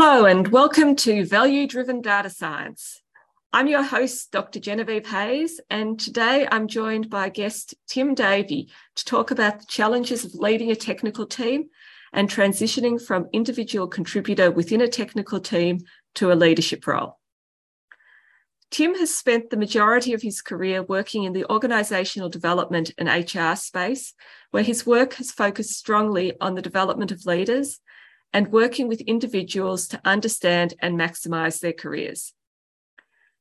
Hello, and welcome to Value Driven Data Science. I'm your host, Dr. Genevieve Hayes, and today I'm joined by guest Tim Davey to talk about the challenges of leading a technical team and transitioning from individual contributor within a technical team to a leadership role. Tim has spent the majority of his career working in the organisational development and HR space, where his work has focused strongly on the development of leaders and working with individuals to understand and maximise their careers.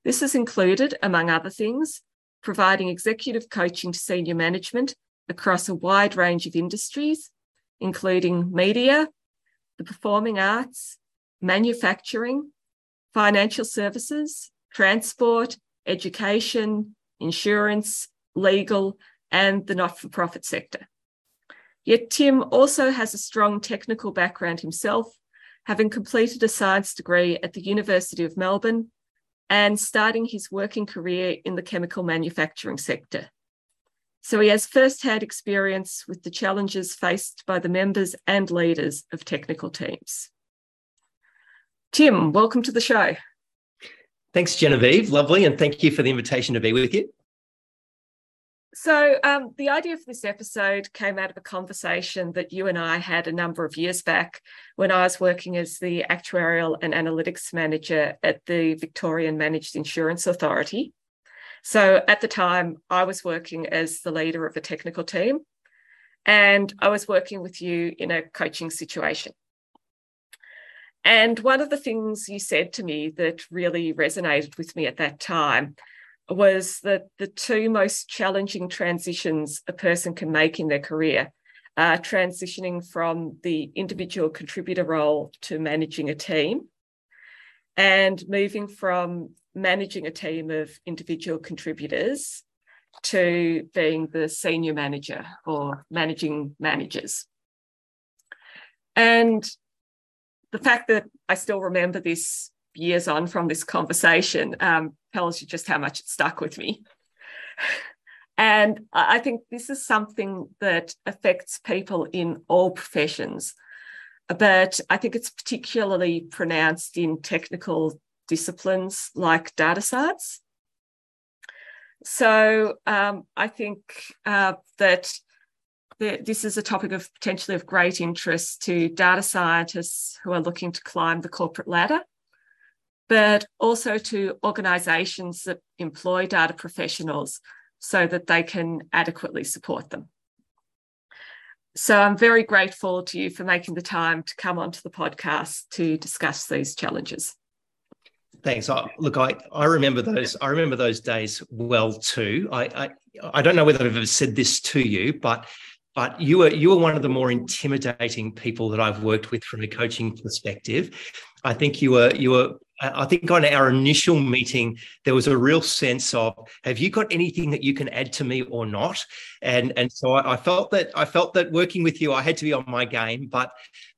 This has included, among other things, providing executive coaching to senior management across a wide range of industries, including media, the performing arts, manufacturing, financial services, transport, education, insurance, legal, and the not for profit sector. Yet Tim also has a strong technical background himself, having completed a science degree at the University of Melbourne and starting his working career in the chemical manufacturing sector. So he has first-hand experience with the challenges faced by the members and leaders of technical teams. Tim, welcome to the show. Thanks, Genevieve. Lovely. And thank you for the invitation to be with you. So, um, the idea for this episode came out of a conversation that you and I had a number of years back when I was working as the actuarial and analytics manager at the Victorian Managed Insurance Authority. So, at the time, I was working as the leader of a technical team, and I was working with you in a coaching situation. And one of the things you said to me that really resonated with me at that time was that the two most challenging transitions a person can make in their career are transitioning from the individual contributor role to managing a team and moving from managing a team of individual contributors to being the senior manager or managing managers. And the fact that I still remember this years on from this conversation um, tells you just how much it stuck with me. And I think this is something that affects people in all professions. But I think it's particularly pronounced in technical disciplines like data science. So um, I think uh, that this is a topic of potentially of great interest to data scientists who are looking to climb the corporate ladder but also to organisations that employ data professionals so that they can adequately support them. So I'm very grateful to you for making the time to come onto the podcast to discuss these challenges. Thanks. I, look, I, I remember those. I remember those days well too. I, I I don't know whether I've ever said this to you, but but you were you were one of the more intimidating people that I've worked with from a coaching perspective. I think you were you were I think on our initial meeting, there was a real sense of, have you got anything that you can add to me or not? And and so I, I felt that I felt that working with you, I had to be on my game, but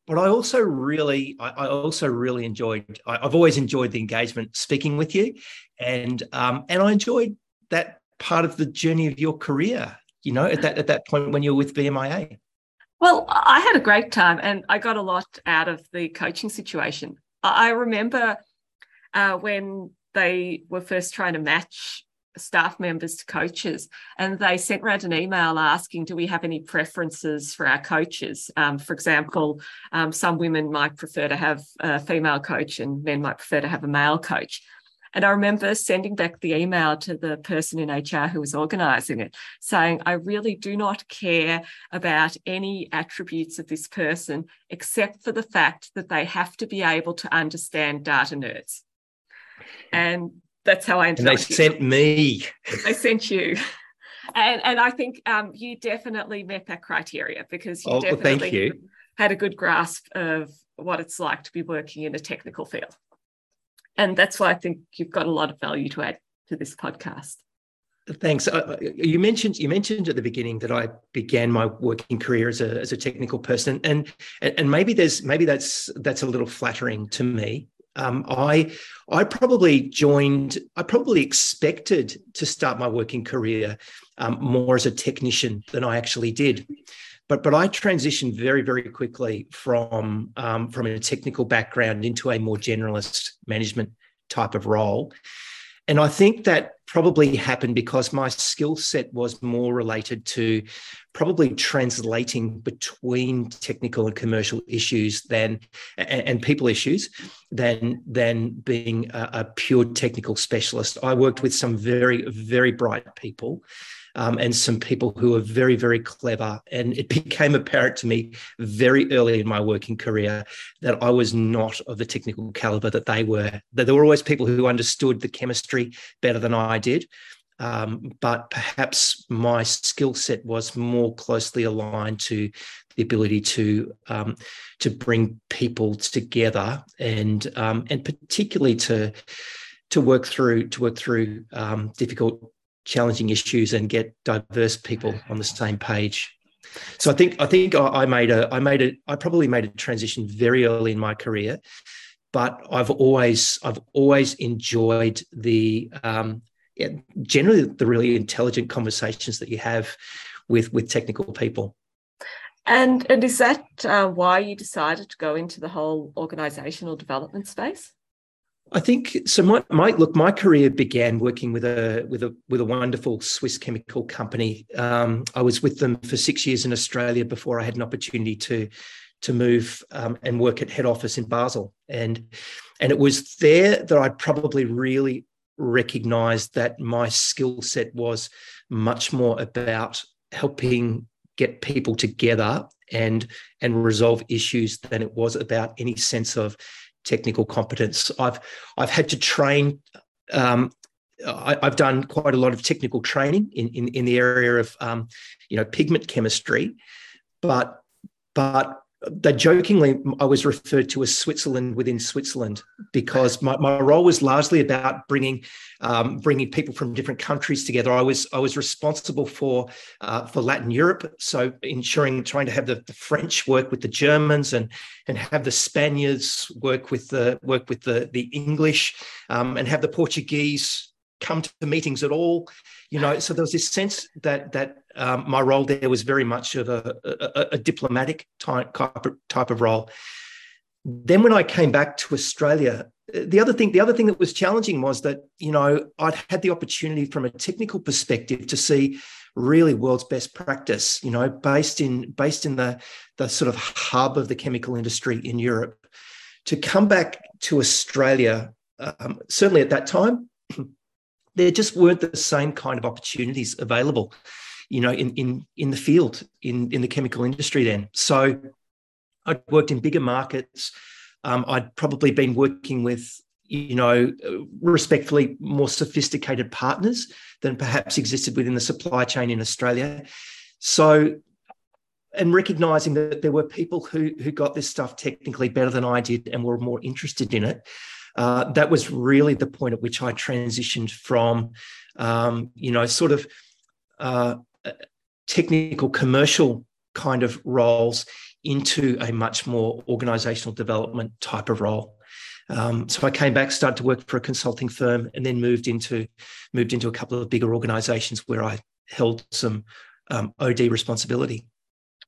but I also really, I, also really enjoyed. I, have always enjoyed the engagement speaking with you, and um, and I enjoyed that part of the journey of your career. You know, at that at that point when you were with VMIA. Well, I had a great time, and I got a lot out of the coaching situation. I remember uh, when they were first trying to match staff members to coaches and they sent around an email asking do we have any preferences for our coaches? Um, for example um, some women might prefer to have a female coach and men might prefer to have a male coach. And I remember sending back the email to the person in HR who was organizing it, saying, I really do not care about any attributes of this person except for the fact that they have to be able to understand data nerds and that's how I ended and they sent me. They sent you. And, and I think um, you definitely met that criteria because you oh, definitely well, you. had a good grasp of what it's like to be working in a technical field. And that's why I think you've got a lot of value to add to this podcast. Thanks. Uh, uh you mentioned you mentioned at the beginning that I began my working career as a as a technical person, and and maybe there's maybe that's that's a little flattering to me um, I I probably joined. I probably expected to start my working career um, more as a technician than I actually did. but but I transitioned very very quickly from um, from a technical background into a more generalist management type of role, and I think that probably happened because my skill set was more related to probably translating between technical and commercial issues than and, and people issues than than being a, a, pure technical specialist. I worked with some very very bright people um, and some people who are very, very clever. And it became apparent to me very early in my working career that I was not of the technical caliber that they were. That there were always people who understood the chemistry better than I did. Um, but perhaps my skill set was more closely aligned to the ability to um, to bring people together and um, and particularly to to work through to work through um, difficult challenging issues and get diverse people on the same page. So I think I think I made a I made a I probably made a transition very early in my career, but I've always I've always enjoyed the um, yeah, generally the really intelligent conversations that you have with with technical people. And and is that uh, why you decided to go into the whole organizational development space? I think so. My, my look, my career began working with a with a with a wonderful Swiss chemical company. Um, I was with them for six years in Australia before I had an opportunity to to move um, and work at head office in Basel, and and it was there that I probably really recognised that my skill set was much more about helping get people together and and resolve issues than it was about any sense of technical competence. I've I've had to train. Um, I, have done quite a lot of technical training in in, in the area of um, you know pigment chemistry, but but that jokingly I was referred to as Switzerland within Switzerland because my, my role was largely about bringing um, bringing people from different countries together. I was I was responsible for uh, for Latin Europe, so ensuring trying to have the, the, French work with the Germans and and have the Spaniards work with the work with the the English um, and have the Portuguese come to meetings at all you know so there was this sense that that um, my role there was very much of a, a, a diplomatic type, type of role. Then when i came back to australia the other thing the other thing that was challenging was that you know i'd had the opportunity from a technical perspective to see really world's best practice you know based in based in the the sort of hub of the chemical industry in europe. To come back to australia um, certainly at that time there just weren't the same kind of opportunities available, you know, in in in the field in in the chemical industry then. So I'd worked in bigger markets. Um, I'd probably been working with you know respectfully more sophisticated partners than perhaps existed within the supply chain in Australia. So and recognizing that there were people who who got this stuff technically better than I did and were more interested in it uh, that was really the point at which I transitioned from, um, you know, sort of uh, technical commercial kind of roles into a much more organizational development type of role. Um, so I came back, started to work for a consulting firm, and then moved into moved into a couple of bigger organizations where I held some um, OD responsibility.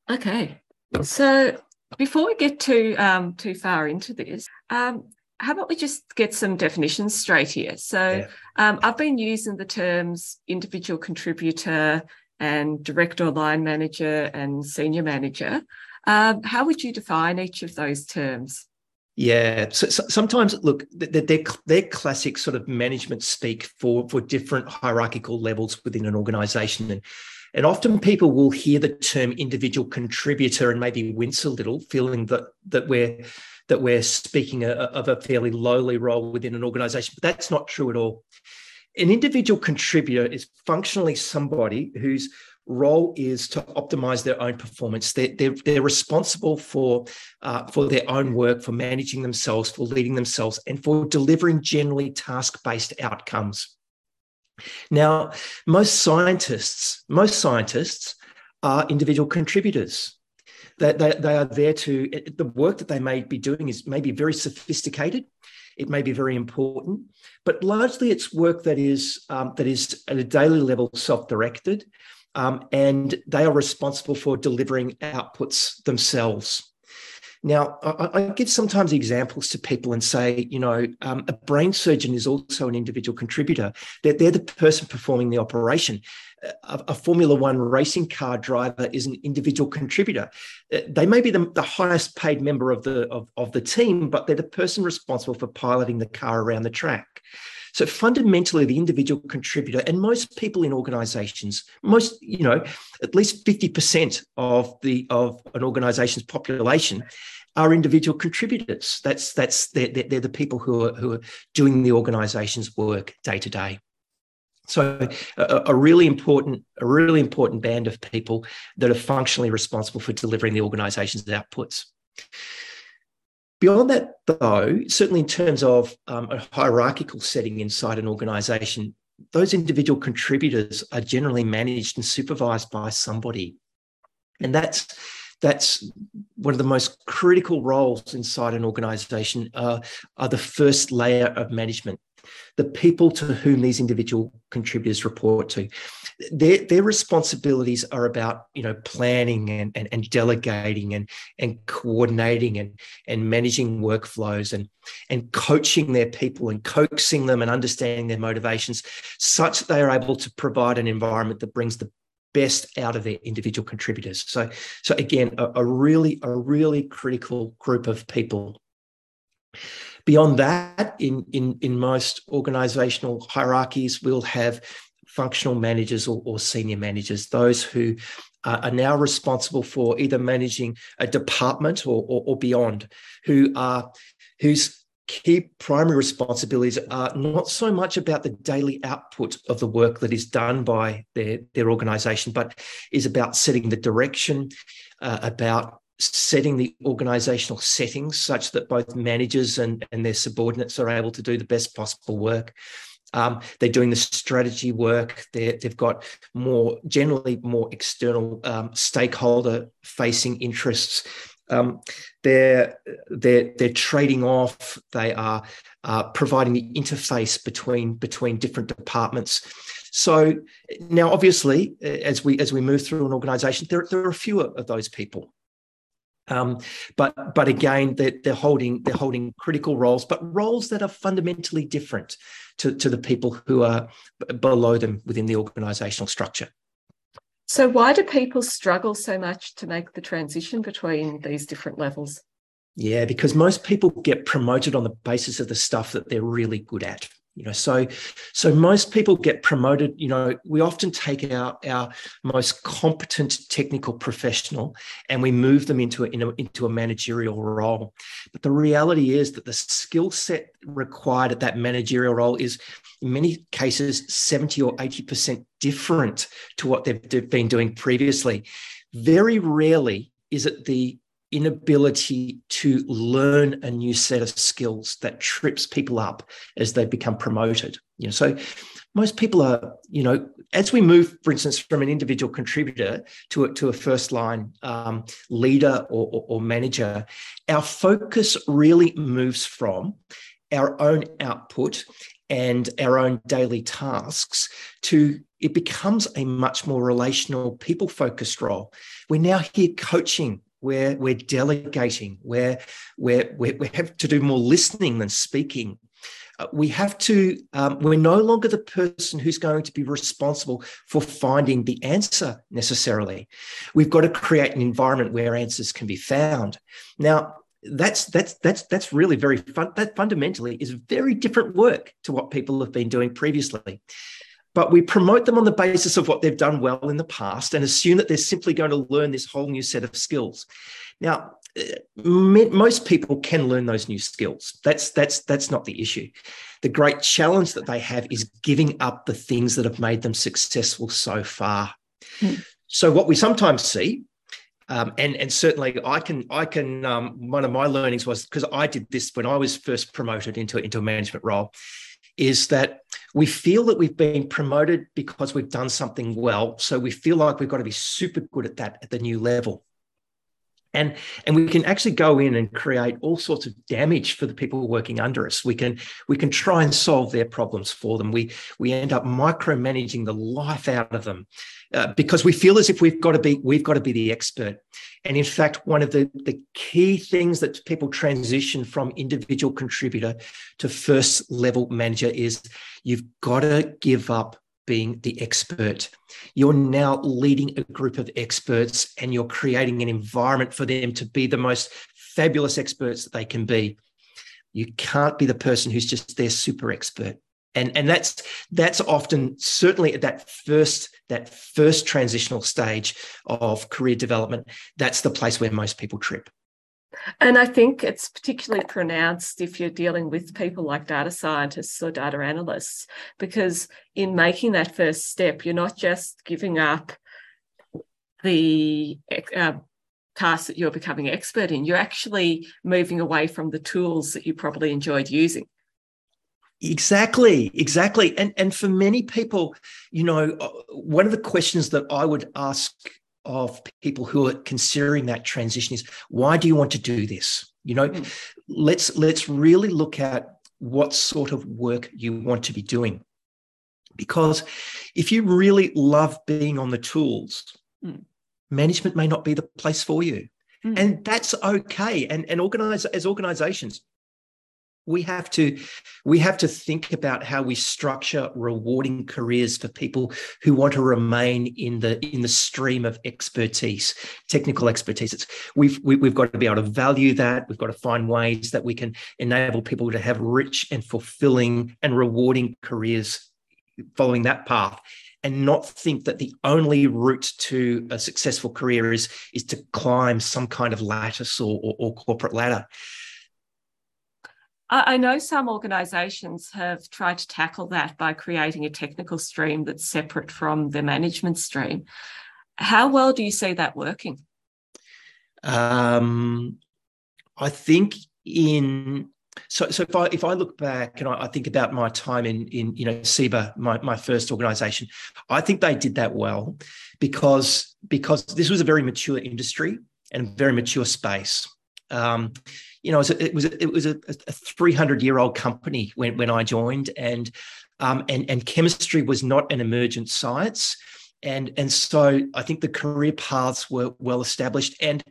Okay, so before we get too um, too far into this, um, how about we just get some definitions straight here? So yeah. um, I've been using the terms individual contributor and director line manager and senior manager. Um, how would you define each of those terms? Yeah, so, so sometimes look, they're, they're, classic sort of management speak for for different hierarchical levels within an organisation, and and often people will hear the term individual contributor and maybe wince a little, feeling that that we're that we're speaking a, of a fairly lowly role within an organization, but that's not true at all. An individual contributor is functionally somebody whose role is to optimize their own performance. They're, they're, they're responsible for, uh, for their own work, for managing themselves, for leading themselves, and for delivering generally task based outcomes. Now, most scientists, most scientists are individual contributors they, they, they are there to the work that they may be doing is maybe very sophisticated it may be very important but largely it's work that is um, that is at a daily level self-directed um, and they are responsible for delivering outputs themselves. Now, I, I, give sometimes examples to people and say, you know, um, a brain surgeon is also an individual contributor. They're, they're the person performing the operation. A, a, Formula One racing car driver is an individual contributor. Uh, they may be the, the highest paid member of the of, of the team, but they're the person responsible for piloting the car around the track. So fundamentally, the individual contributor and most people in organizations, most, you know, at least 50% of the of an organization's population are individual contributors. That's that's they're, they're the people who are who are doing the organization's work day to day. So a, a, really important, a really important band of people that are functionally responsible for delivering the organization's outputs. Beyond that, though, certainly in terms of um, a hierarchical setting inside an organization, those individual contributors are generally managed and supervised by somebody. And that's that's one of the most critical roles inside an organization uh, are the first layer of management the people to whom these individual contributors report to their, their responsibilities are about you know planning and, and, and delegating and, and coordinating and, and managing workflows and, and coaching their people and coaxing them and understanding their motivations such that they are able to provide an environment that brings the best out of their individual contributors. So, so again, a, a really, a really critical group of people. Beyond that, in, in, in most organizational hierarchies, we'll have functional managers or, or senior managers, those who are now responsible for either managing a department or, or, or beyond, who are whose key primary responsibilities are not so much about the daily output of the work that is done by their, their organization, but is about setting the direction, uh, about setting the organizational settings such that both managers and, and their subordinates are able to do the best possible work. Um, they're doing the strategy work. they have got more generally more external um, stakeholder facing interests um, they're they're they're trading off. They are uh, providing the interface between between different departments. So now, obviously, as we as we move through an organisation, there there are fewer of those people. Um, but but again, they're, they're holding they're holding critical roles, but roles that are fundamentally different to, to the people who are below them within the organisational structure. So, why do people struggle so much to make the transition between these different levels? Yeah, because most people get promoted on the basis of the stuff that they're really good at you know so so most people get promoted you know we often take our our most competent technical professional and we move them into a, into a managerial role. But the reality is that the skill set required at that managerial role is in many cases 70 or 80% different to what they've been doing previously. Very rarely is it the inability to learn a new set of skills that trips people up as they become promoted. You know, so most people are, you know, as we move, for instance, from an individual contributor to a, to a first line um, leader or, or, or manager, our focus really moves from our own output and our own daily tasks to it becomes a much more relational people focused role we're now here coaching we're, we're delegating, we're, we're, we have to do more listening than speaking. Uh, we have to, um, we're no longer the person who's going to be responsible for finding the answer necessarily. We've got to create an environment where answers can be found. Now, that's that's that's that's really very fun. That fundamentally is very different work to what people have been doing previously but we promote them on the basis of what they've done well in the past and assume that they're simply going to learn this whole new set of skills. Now, uh, most people can learn those new skills. That's that's that's not the issue. The great challenge that they have is giving up the things that have made them successful so far. Mm. So what we sometimes see um, and and certainly I can I can um, one of my learnings was because I did this when I was first promoted into into a management role is that we feel that we've been promoted because we've done something well. So we feel like we've got to be super good at that at the new level. And and we can actually go in and create all sorts of damage for the people working under us. We can we can try and solve their problems for them. We we end up micromanaging the life out of them uh, because we feel as if we've got to be we've got to be the expert. And in fact one of the the key things that people transition from individual contributor to first level manager is you've got to give up being the expert. You're now leading a group of experts and you're creating an environment for them to be the most fabulous experts that they can be. You can't be the person who's just their super expert. And, and that's that's often certainly at that first that first transitional stage of career development that's the place where most people trip and I think it's particularly pronounced if you're dealing with people like data scientists or data analysts, because in making that first step, you're not just giving up the uh, task that you're becoming expert in, you're actually moving away from the tools that you probably enjoyed using. Exactly, exactly. And and for many people, you know, uh, one of the questions that I would ask of people who are considering that transition is why do you want to do this you know mm. let's let's really look at what sort of work you want to be doing because if you really love being on the tools mm. management may not be the place for you mm. and that's okay and and organize as organizations we have to we have to think about how we structure rewarding careers for people who want to remain in the in the stream of expertise technical expertise it's we've we, have we have got to be able to value that. We've got to find ways that we can enable people to have rich and fulfilling and rewarding careers following that path and not think that the only route to a successful career is is to climb some kind of lattice or, or, or corporate ladder I know some organisations have tried to tackle that by creating a technical stream that's separate from the management stream. How well do you see that working? Um, I think in so so if I if I look back and I, I think about my time in in you know CIBA, my my first organisation, I think they did that well because because this was a very mature industry and very mature space. Um, you know, it was it was a 300 year old company when, when I joined, and um, and and chemistry was not an emergent science, and and so I think the career paths were well established, and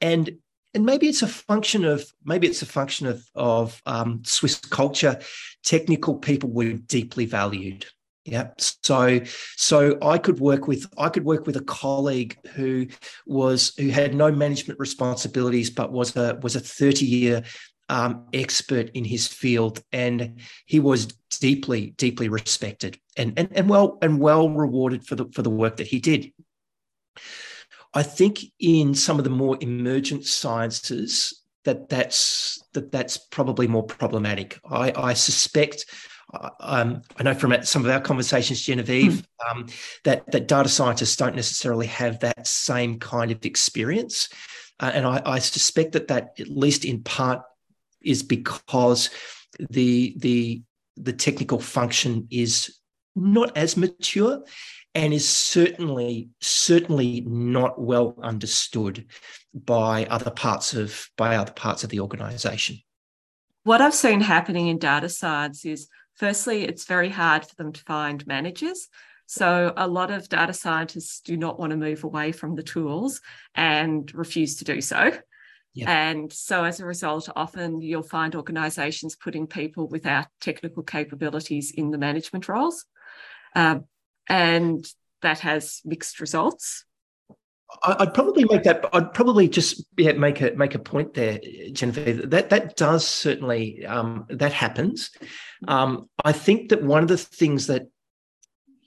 and and maybe it's a function of maybe it's a function of of um, Swiss culture. Technical people were deeply valued. Yeah. So so I could work with I could work with a colleague who was who had no management responsibilities but was a was a 30 year um, expert in his field and he was deeply deeply respected and, and and well and well rewarded for the for the work that he did. I think in some of the more emergent sciences that that's that that's probably more problematic. I, I suspect um, I know from some of our conversations, Genevieve, mm. um, that that data scientists don't necessarily have that same kind of experience, uh, and I, I, suspect that that at least in part is because the the the technical function is not as mature and is certainly certainly not well understood by other parts of by other parts of the organization what i've seen happening in data science is Firstly, it's very hard for them to find managers. So, a lot of data scientists do not want to move away from the tools and refuse to do so. Yeah. And so, as a result, often you'll find organizations putting people without technical capabilities in the management roles. Um, and that has mixed results. I'd probably make that. I'd probably just yeah, make a make a point there, Jennifer. That that does certainly um, that happens. Um, I think that one of the things that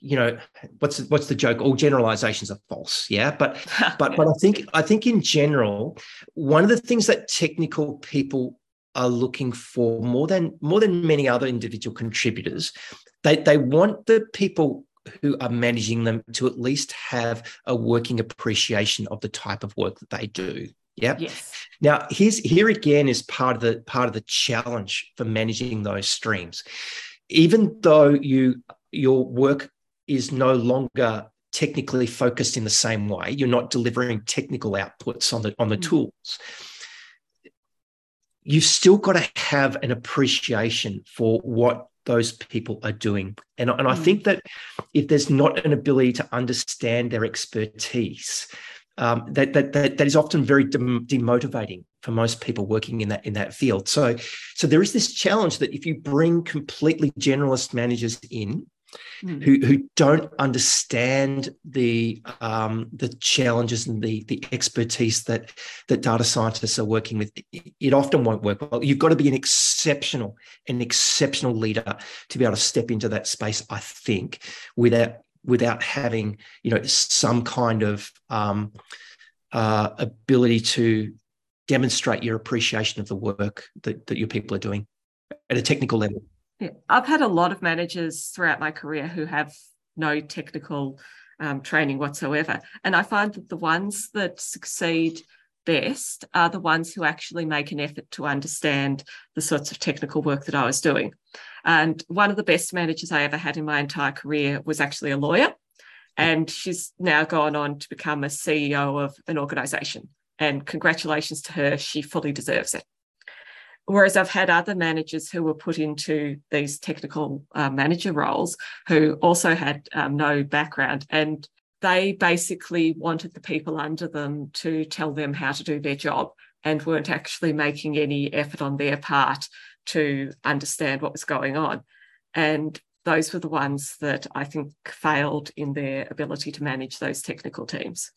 you know what's what's the joke all generalizations are false yeah but but but i think i think in general one of the things that technical people are looking for more than more than many other individual contributors they they want the people who are managing them to at least have a working appreciation of the type of work that they do. Yeah. Yes. Now, here's here again is part of the part of the challenge for managing those streams. Even though you your work is no longer technically focused in the same way. You're not delivering technical outputs on the on the mm. tools. You've still got to have an appreciation for what those people are doing. And, and I mm. think that if there's not an ability to understand their expertise, um, that, that, that that is often very dem- demotivating for most people working in that in that field. So so there is this challenge that if you bring completely generalist managers in mm. who who don't understand the um, the challenges and the the expertise that that data scientists are working with, it often won't work well. You've got to be an exceptional an exceptional leader to be able to step into that space. I think without without having you know some kind of um, uh, ability to demonstrate your appreciation of the work that, that your people are doing at a technical level. Yeah. I've had a lot of managers throughout my career who have no technical um, training whatsoever. And I find that the ones that succeed best are the ones who actually make an effort to understand the sorts of technical work that I was doing. And one of the best managers I ever had in my entire career was actually a lawyer. And she's now gone on to become a CEO of an organization. And congratulations to her, she fully deserves it. Whereas I've had other managers who were put into these technical uh, manager roles who also had um, no background and they basically wanted the people under them to tell them how to do their job and weren't actually making any effort on their part to understand what was going on. And those were the ones that I think failed in their ability to manage those technical teams.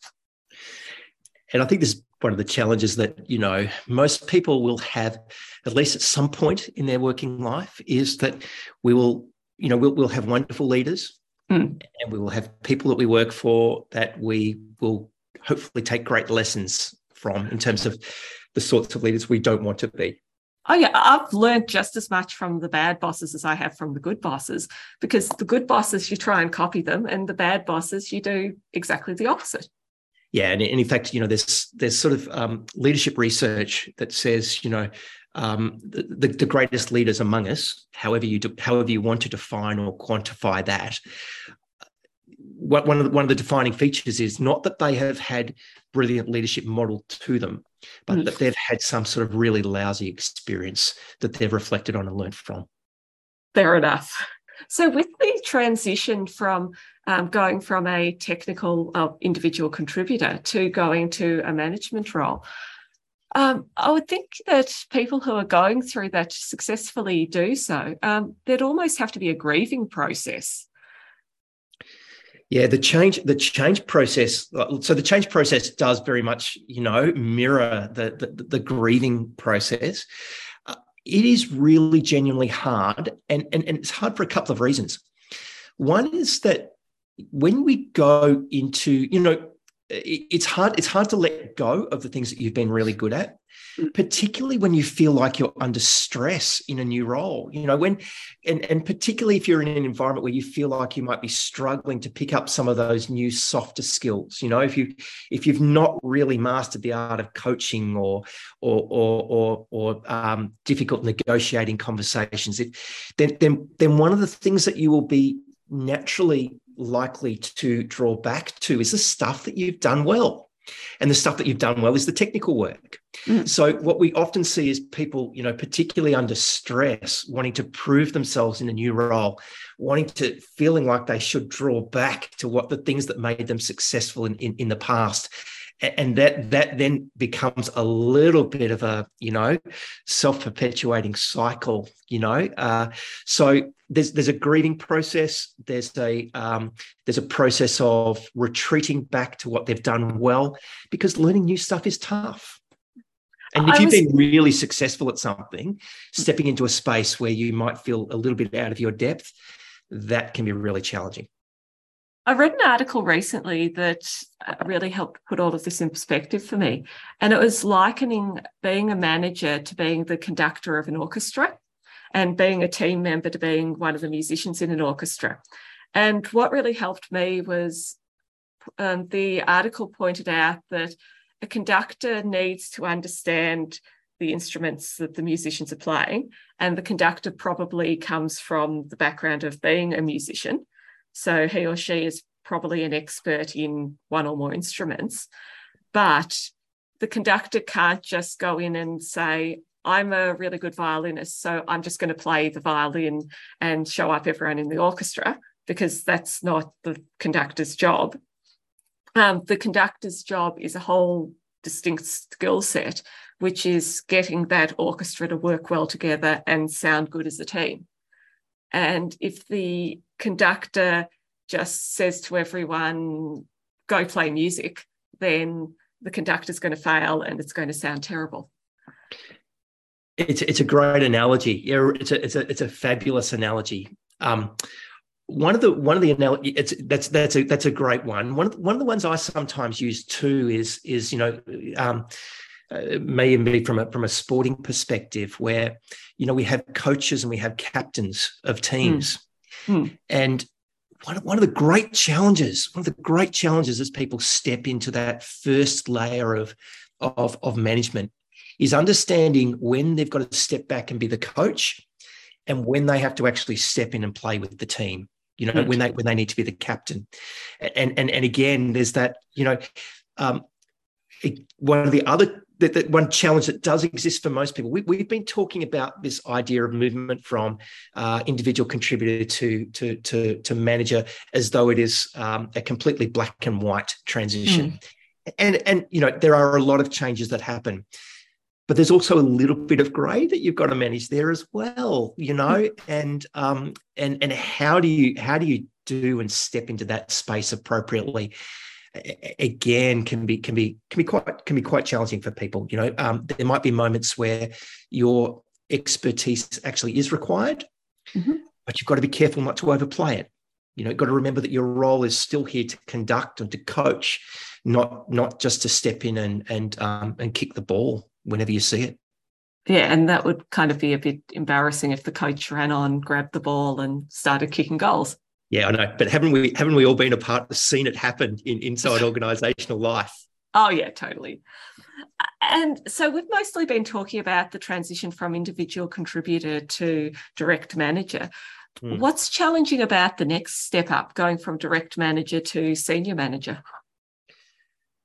And I think this is one of the challenges that, you know, most people will have, at least at some point in their working life, is that we will, you know, we'll, we'll have wonderful leaders mm. and we will have people that we work for that we will hopefully take great lessons from in terms of the sorts of leaders we don't want to be. Oh yeah, I've learned just as much from the bad bosses as I have from the good bosses because the good bosses you try and copy them and the bad bosses you do exactly the opposite. Yeah, and in fact, you know, there's there's sort of um, leadership research that says, you know, um, the, the, greatest leaders among us, however you do, however you want to define or quantify that, one of the, one of the defining features is not that they have had brilliant leadership model to them, but mm. that they've had some sort of really lousy experience that they've reflected on and learned from. Fair enough. So, with the transition from um, going from a technical uh, individual contributor to going to a management role, um, I would think that people who are going through that successfully do so, um, there'd almost have to be a grieving process. Yeah, the change the change process. So the change process does very much, you know, mirror the the, the grieving process uh, it is really genuinely hard. And, and, and it's hard for a couple of reasons. One is that when we go into, you know, it's hard, it's hard to let go of the things that you've been really good at particularly when you feel like you're under stress in a new role. You know when and, and particularly if you're in an environment where you feel like you might be struggling to pick up some of those new softer skills. You know if you if you've not really mastered the art of coaching or or or or, or um, difficult negotiating conversations if then then then one of the things that you will be naturally likely to draw back to is the stuff that you've done well and the stuff that you've done well is the technical work. Mm. So what we often see is people, you know, particularly under stress, wanting to prove themselves in a new role, wanting to feeling like they should draw back to what the things that made them successful in, in, in the past and that that then becomes a little bit of a you know self-perpetuating cycle you know uh, so there's there's a grieving process. There's a um, there's a process of retreating back to what they've done well because learning new stuff is tough. And if you've been really successful at something stepping into a space where you might feel a little bit out of your depth that can be really challenging I read an article recently that uh, really helped put all of this in perspective for me. And it was likening being a manager to being the conductor of an orchestra and being a team member to being one of the musicians in an orchestra. And what really helped me was um, the article pointed out that a conductor needs to understand the instruments that the musicians are playing. And the conductor probably comes from the background of being a musician. So he or she is probably an expert in one or more instruments. But the conductor can't just go in and say, I'm a really good violinist, so I'm just going to play the violin and show up everyone in the orchestra because that's not the conductor's job. Um, the conductor's job is a whole distinct skill set, which is getting that orchestra to work well together and sound good as a team. And if the conductor just says to everyone, go play music, then the conductor's going to fail and it's going to sound terrible. It's it's a great analogy. Yeah, it's a it's a it's a fabulous analogy. Um, one of the one of the analogy it's that's that's a that's a great one. One of the, one of the ones I sometimes use too is is you know um, uh, may even be from a from a sporting perspective where you know we have coaches and we have captains of teams, mm. Mm. and one of, one of the great challenges one of the great challenges as people step into that first layer of of of management is understanding when they've got to step back and be the coach and when they have to actually step in and play with the team you know, mm. when they when they need to be the captain. And and and again, there's that, you know, um, one of the other that, one challenge that does exist for most people. We, have been talking about this idea of movement from uh, individual contributor to to to to manager as though it is um, a completely black and white transition. Mm. And and you know there are a lot of changes that happen but there's also a little bit of grey that you've got to manage there as well you know and um and and how do you how do you do and step into that space appropriately again can be can be can be quite can be quite challenging for people you know um, there might be moments where your expertise actually is required mm-hmm. but you've got to be careful not to overplay it you know you've got to remember that your role is still here to conduct and to coach not not just to step in and and um, and kick the ball whenever you see it. Yeah, and that would kind of be a bit embarrassing if the coach ran on, grabbed the ball, and started kicking goals. Yeah, I know, but haven't we haven't we all been a part, seen it happen in inside organisational life? Oh yeah, totally. And so we've mostly been talking about the transition from individual contributor to direct manager. Mm. What's challenging about the next step up, going from direct manager to senior manager?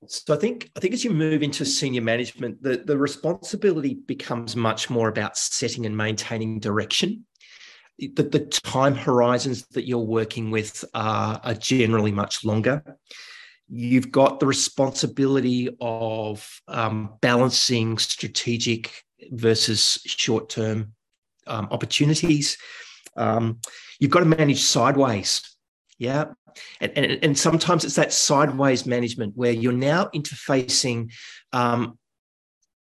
So I think I think as you move into senior management, the, the responsibility becomes much more about setting and maintaining direction. The, the time horizons that you're working with are, are generally much longer. You've got the responsibility of um, balancing strategic versus short term um, opportunities. Um, you've got to manage sideways. Yeah and, and, and sometimes it's that sideways management where you're now interfacing um,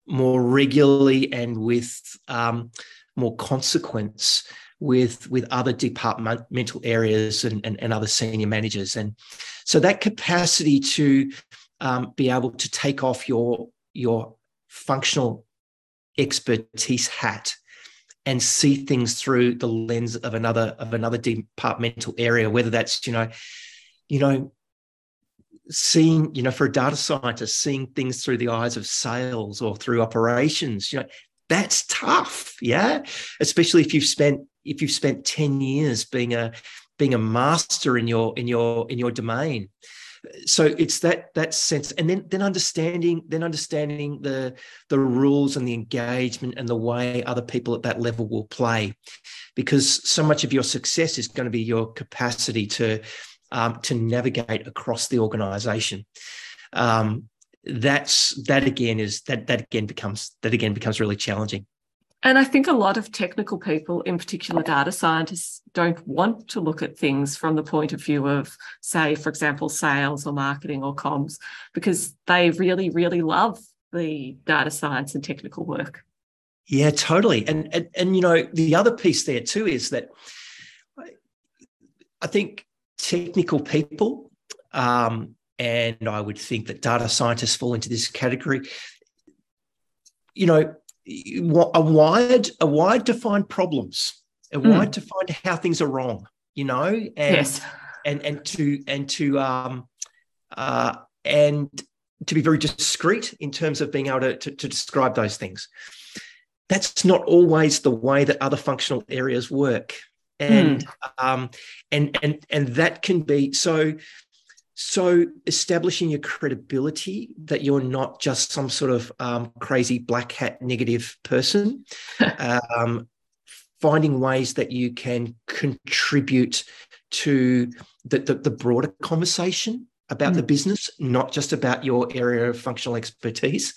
more regularly and with um, more consequence with with other departmental areas and, and, and, other senior managers. And so that capacity to um, be able to take off your your functional expertise hat and see things through the lens of another of another departmental area whether that's you know you know, seeing, you know, for a data scientist, seeing things through the eyes of sales or through operations, you know, that's tough. Yeah. Especially if you've spent if you've spent 10 years being a being a master in your in your in your domain so it's that that sense and then then understanding then understanding the the rules and the engagement and the way other people at that level will play because so much of your success is going to be your capacity to um, to navigate across the organization. Um, that's that again is that that again becomes that again becomes really challenging. And I think a lot of technical people, in particular data scientists, don't want to look at things from the point of view of, say, for example, sales or marketing or comms, because they really, really love the data science and technical work. Yeah, totally. And and, and you know, the other piece there too is that I think technical people, um, and I would think that data scientists fall into this category. You know, a wide, a wide to find problems, a mm. wide to find how things are wrong. You know, and yes. and and to and to um uh and to be very discreet in terms of being able to, to, to describe those things. That's not always the way that other functional areas work and mm. um, and and and that can be so so establishing your credibility that you're not just some sort of um, crazy black hat negative person, um, finding ways that you can contribute to the, the, the broader conversation about mm. the business, not just about your area of functional expertise.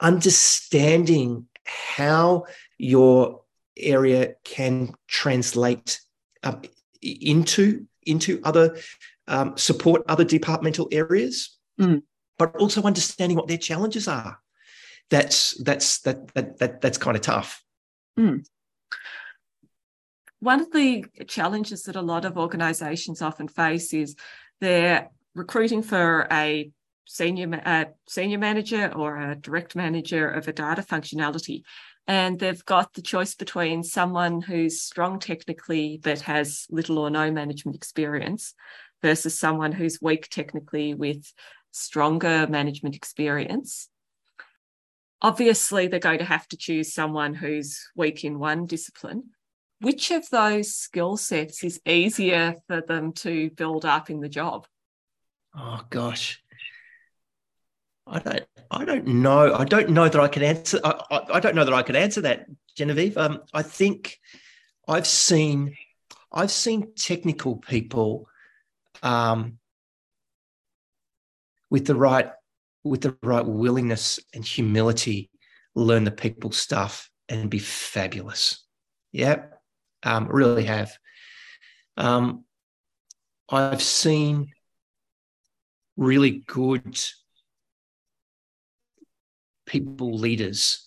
Understanding how your area can translate into into other um, support other departmental areas, mm. but also understanding what their challenges are. That's that's that that, that that's kind of tough. Mm. One of the challenges that a lot of organisations often face is they're recruiting for a senior uh, senior manager or a direct manager of a data functionality and they've got the choice between someone who's strong technically but has little or no management experience versus someone who's weak technically with stronger management experience. Obviously, they're going to have to choose someone who's weak in one discipline. Which of those skill sets is easier for them to build up in the job? Oh gosh, I don't. I don't know. I don't know that I can answer. I, I, I don't know that I can answer that, Genevieve. Um, I think I've seen. I've seen technical people um, with the right with the right willingness and humility learn the people stuff and be fabulous. Yeah um, really have. Um, i've seen really good people leaders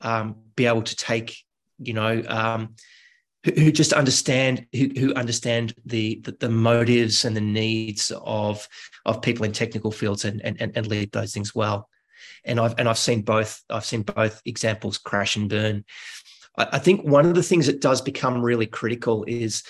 um, be able to take you know um, who, just understand who, who understand the, the, the motives and the needs of of people in technical fields and and and lead those things well. And I've and I've seen both. I've seen both examples crash and burn. I, I think one of the things that does become really critical is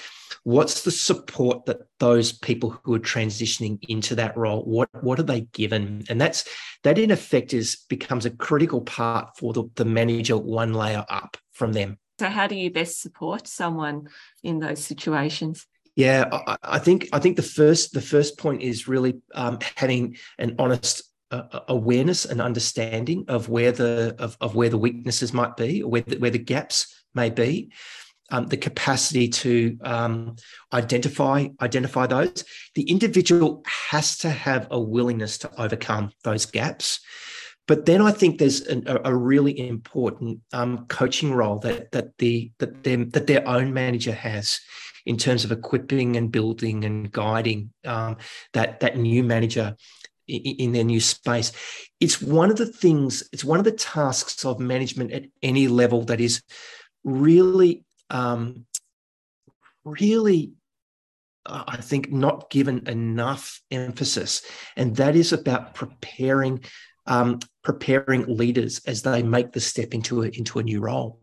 what's the support that those people who are transitioning into that role what what are they given and that's that in effect is becomes a critical part for the, the manager one layer up from them so, how do you best support someone in those situations? Yeah, I, I think I think the first the first point is really um, having an honest uh, awareness and understanding of where the of, of where the weaknesses might be or where the, where the gaps may be. Um, the capacity to um, identify identify those. The individual has to have a willingness to overcome those gaps. But then I think there's an, a, really important um, coaching role that that the that them that their own manager has in terms of equipping and building and guiding um, that that new manager in, their new space. It's one of the things. It's one of the tasks of management at any level that is really um, really I think not given enough emphasis, and that is about preparing um, preparing leaders as they make the step into a, into a new role.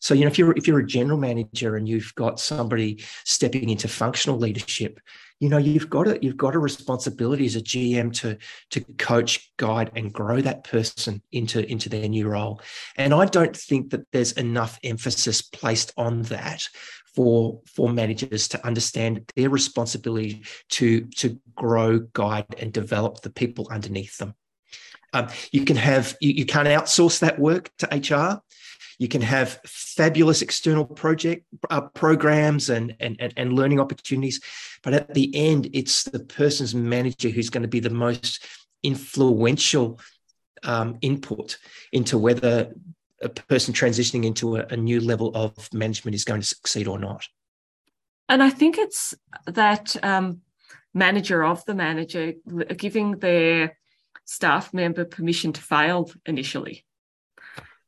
So you know, if you're if you're a general manager and you've got somebody stepping into functional leadership, you know you've got a you've got a responsibility as a GM to to coach, guide, and grow that person into into their new role. And I don't think that there's enough emphasis placed on that for for managers to understand their responsibility to to grow, guide, and develop the people underneath them. Um, you can have you, you can't outsource that work to HR. You can have fabulous external project uh, programs and, and, and learning opportunities, but at the end, it's the person's manager who's going to be the most influential um, input into whether a person transitioning into a, a new level of management is going to succeed or not. And I think it's that um, manager of the manager giving their staff member permission to fail initially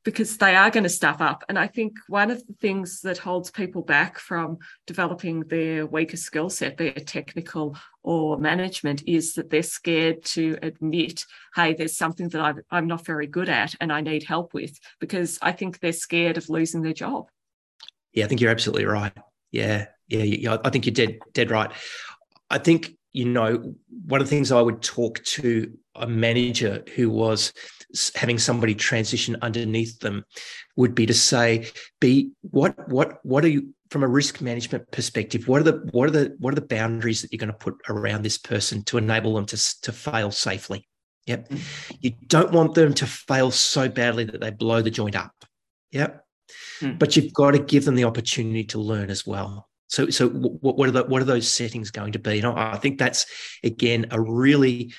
because they are going to stuff up. And I think one of the things that holds people back from developing their weaker skill set, be it technical or management, is that they're scared to admit, hey, there's something that I'm, I'm not very good at and I need help with, because I think they're scared of losing their job. Yeah, I think you're absolutely right. Yeah, yeah, yeah I think you're dead, dead right. I think you know, one of the things I would talk to a manager who was having somebody transition underneath them would be to say, "Be what what what are you from a risk management perspective? What are the what are the what are the boundaries that you're going to put around this person to enable them to to fail safely? Yep, mm-hmm. you don't want them to fail so badly that they blow the joint up. Yep, mm-hmm. but you've got to give them the opportunity to learn as well. So, so what, what are the, what are those settings going to be? And I think that's again a really,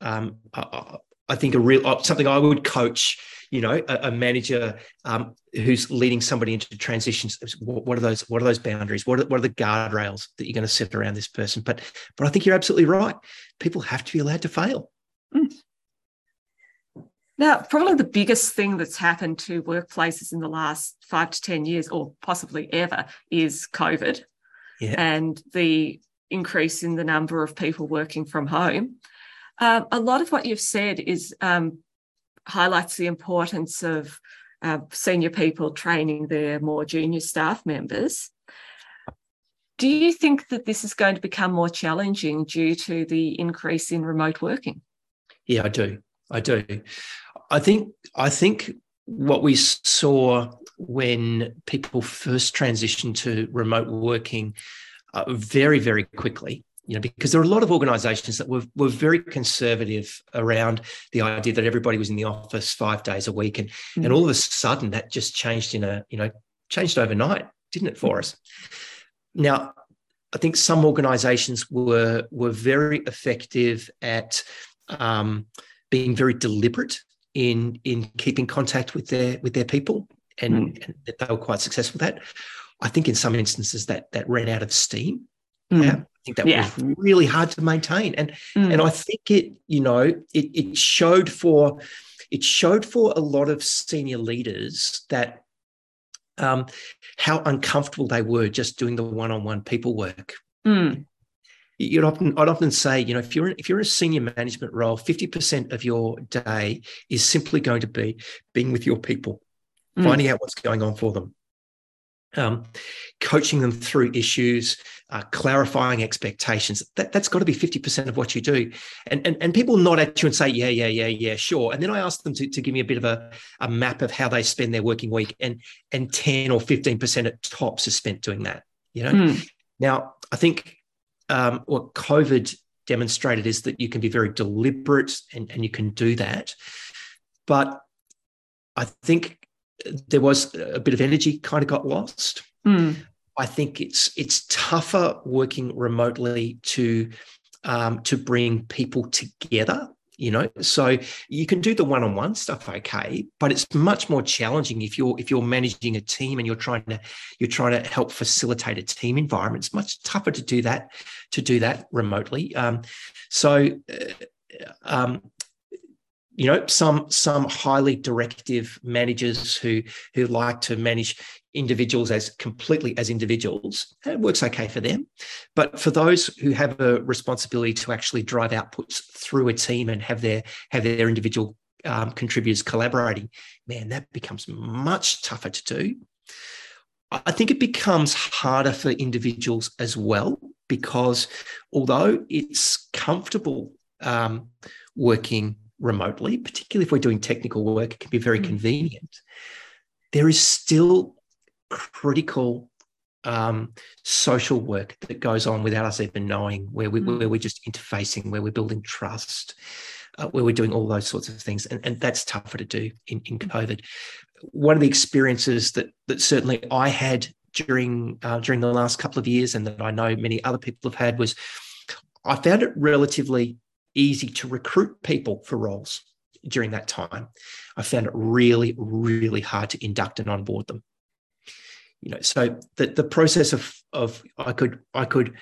um, I, I think a real uh, something I would coach. You know, a, a manager um, who's leading somebody into transitions. What, what, are those? What are those boundaries? What are, what are the guardrails that you're going to set around this person? But, but I think you're absolutely right. People have to be allowed to fail. Mm. Now, probably the biggest thing that's happened to workplaces in the last five to 10 years, or possibly ever, is COVID yeah. and the increase in the number of people working from home. Um, a lot of what you've said is um, highlights the importance of uh, senior people training their more junior staff members. Do you think that this is going to become more challenging due to the increase in remote working? Yeah, I do. I do. I think I think what we saw when people first transitioned to remote working uh, very, very quickly. You know, because there are a lot of organizations that were, were very conservative around the idea that everybody was in the office five days a week. And, mm. and all of a sudden that just changed in a, you know, changed overnight, didn't it, for us? Now, I think some organizations were were very effective at um, being very deliberate in in keeping contact with their with their people, and, mm. and they were quite successful with that. I think in some instances that that ran out of steam. Mm. Yeah, I think that yeah. was really hard to maintain, and mm. and I think it you know it it showed for it showed for a lot of senior leaders that um, how uncomfortable they were just doing the one-on-one people work. Mm you'd often I'd often say, you know, if you're if you're in a senior management role, 50% of your day is simply going to be being with your people, mm. finding out what's going on for them. Um, coaching them through issues, uh, clarifying expectations. That, that's got to be 50% of what you do. And, and, and people nod at you and say, yeah, yeah, yeah, yeah, sure. And then I ask them to, to give me a bit of a, a map of how they spend their working week. And, and 10 or 15% at tops is spent doing that. You know, mm. now I think um, what COVID demonstrated is that you can be very deliberate and, and you can do that. But I think there was a bit of energy kind of got lost. Mm. I think it's it's tougher working remotely to um, to bring people together you know so you can do the one-on-one stuff okay but it's much more challenging if you're if you're managing a team and you're trying to you're trying to help facilitate a team environment it's much tougher to do that to do that remotely um, so uh, um, you know some some highly directive managers who who like to manage individuals as completely as individuals it works okay for them. But for those who have a responsibility to actually drive outputs through a team and have their have their individual um, contributors collaborating man that becomes much tougher to do. I think it becomes harder for individuals as well because although it's comfortable um, working remotely, particularly if we're doing technical work, it can be very mm. convenient. There is still critical um, social work that goes on without us even knowing, where, we, mm. where we're just interfacing, where we're building trust, uh, where we're doing all those sorts of things. And, and that's tougher to do in, in mm. COVID. One of the experiences that, that certainly I had during uh, during the last couple of years, and that I know many other people have had, was I found it relatively easy to recruit people for roles during that time. I found it really, really hard to induct and onboard them. You know, so the, the process of of I could I could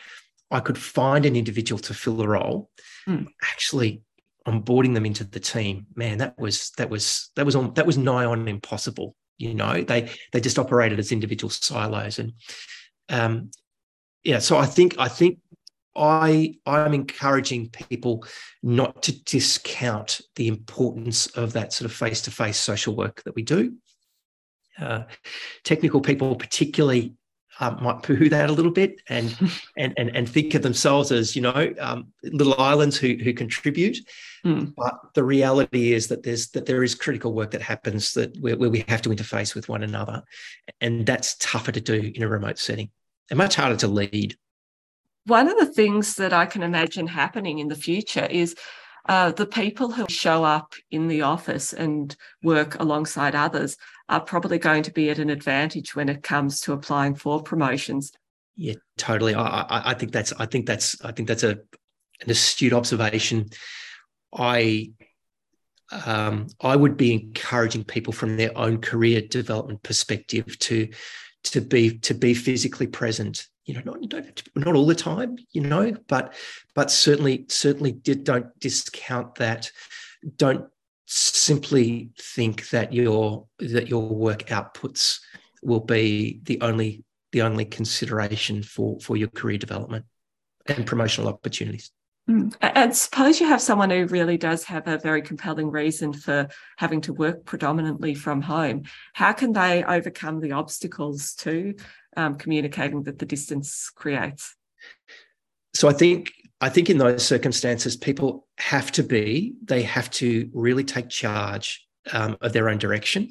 I could find an individual to fill the role, mm. actually onboarding them into the team, man, that was that was that was on that was nigh on impossible. You know, they they just operated as individual silos, and um, yeah. So I think I think I I'm encouraging people not to discount the importance of that sort of face-to-face social work that we do. Uh, technical people, particularly um, might poo that a little bit and and and and think of themselves as you know um, little islands who who contribute. Mm. But the reality is that there's that there is critical work that happens that where, where, we have to interface with one another, and that's tougher to do in a remote setting and much harder to lead. One of the things that I can imagine happening in the future is uh, the people who show up in the office and work alongside others are probably going to be at an advantage when it comes to applying for promotions. Yeah, totally. I, I, think that's I think that's I think that's a an astute observation. I um, I would be encouraging people from their own career development perspective to to be to be physically present. You know, not not, not all the time, you know, but but certainly certainly don't discount that. Don't simply think that your that your work outputs will be the only the only consideration for for your career development and promotional opportunities. Mm. And suppose you have someone who really does have a very compelling reason for having to work predominantly from home. How can they overcome the obstacles to um, communicating that the distance creates? So I think I think in those circumstances, people have to be they have to really take charge um, of their own direction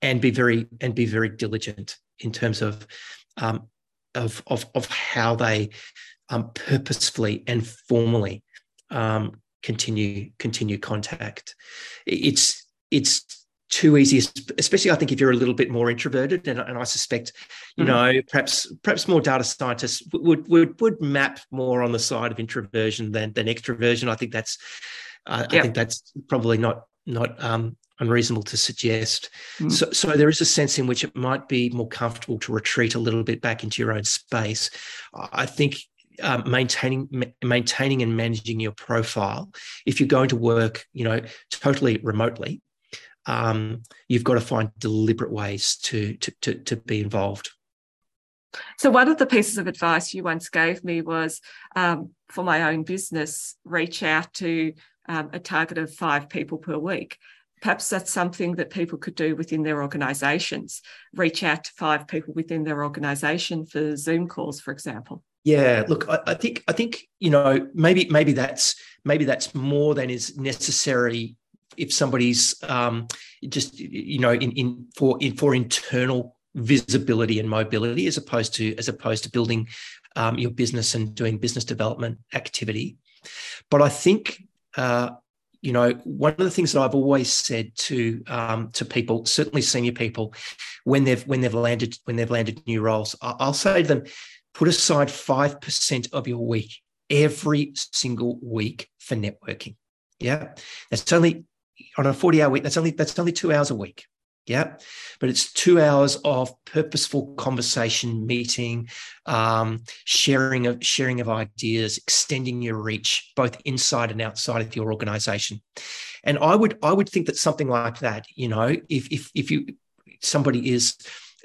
and be very and be very diligent in terms of um, of, of of how they um, purposefully and formally um, continue continue contact. It's it's too easy, especially I think if you're a little bit more introverted, and, and I suspect, you mm-hmm. know, perhaps perhaps more data scientists would would would map more on the side of introversion than than extroversion. I think that's uh, yep. I think that's probably not not um, unreasonable to suggest. Mm. So, so there is a sense in which it might be more comfortable to retreat a little bit back into your own space. I think um, maintaining maintaining and managing your profile if you're going to work you know totally remotely um, you've got to find deliberate ways to, to to to be involved. So one of the pieces of advice you once gave me was um, for my own business reach out to um, a target of five people per week. Perhaps that's something that people could do within their organizations. Reach out to five people within their organization for zoom calls for example. Yeah, look, I, I, think I think you know maybe maybe that's maybe that's more than is necessary if somebody's um, just you know in, in for in for internal visibility and mobility as opposed to as opposed to building um, your business and doing business development activity. But I think uh, you know one of the things that I've always said to um, to people, certainly senior people, when they've when they've landed when they've landed new roles, I'll say to them, put aside 5% of your week every single week for networking. Yeah. That's only on a 40 hour week, that's only that's only two hours a week. Yeah. But it's two hours of purposeful conversation, meeting, um, sharing of sharing of ideas, extending your reach, both inside and outside of your organization. And I would I would think that something like that, you know, if if if you somebody is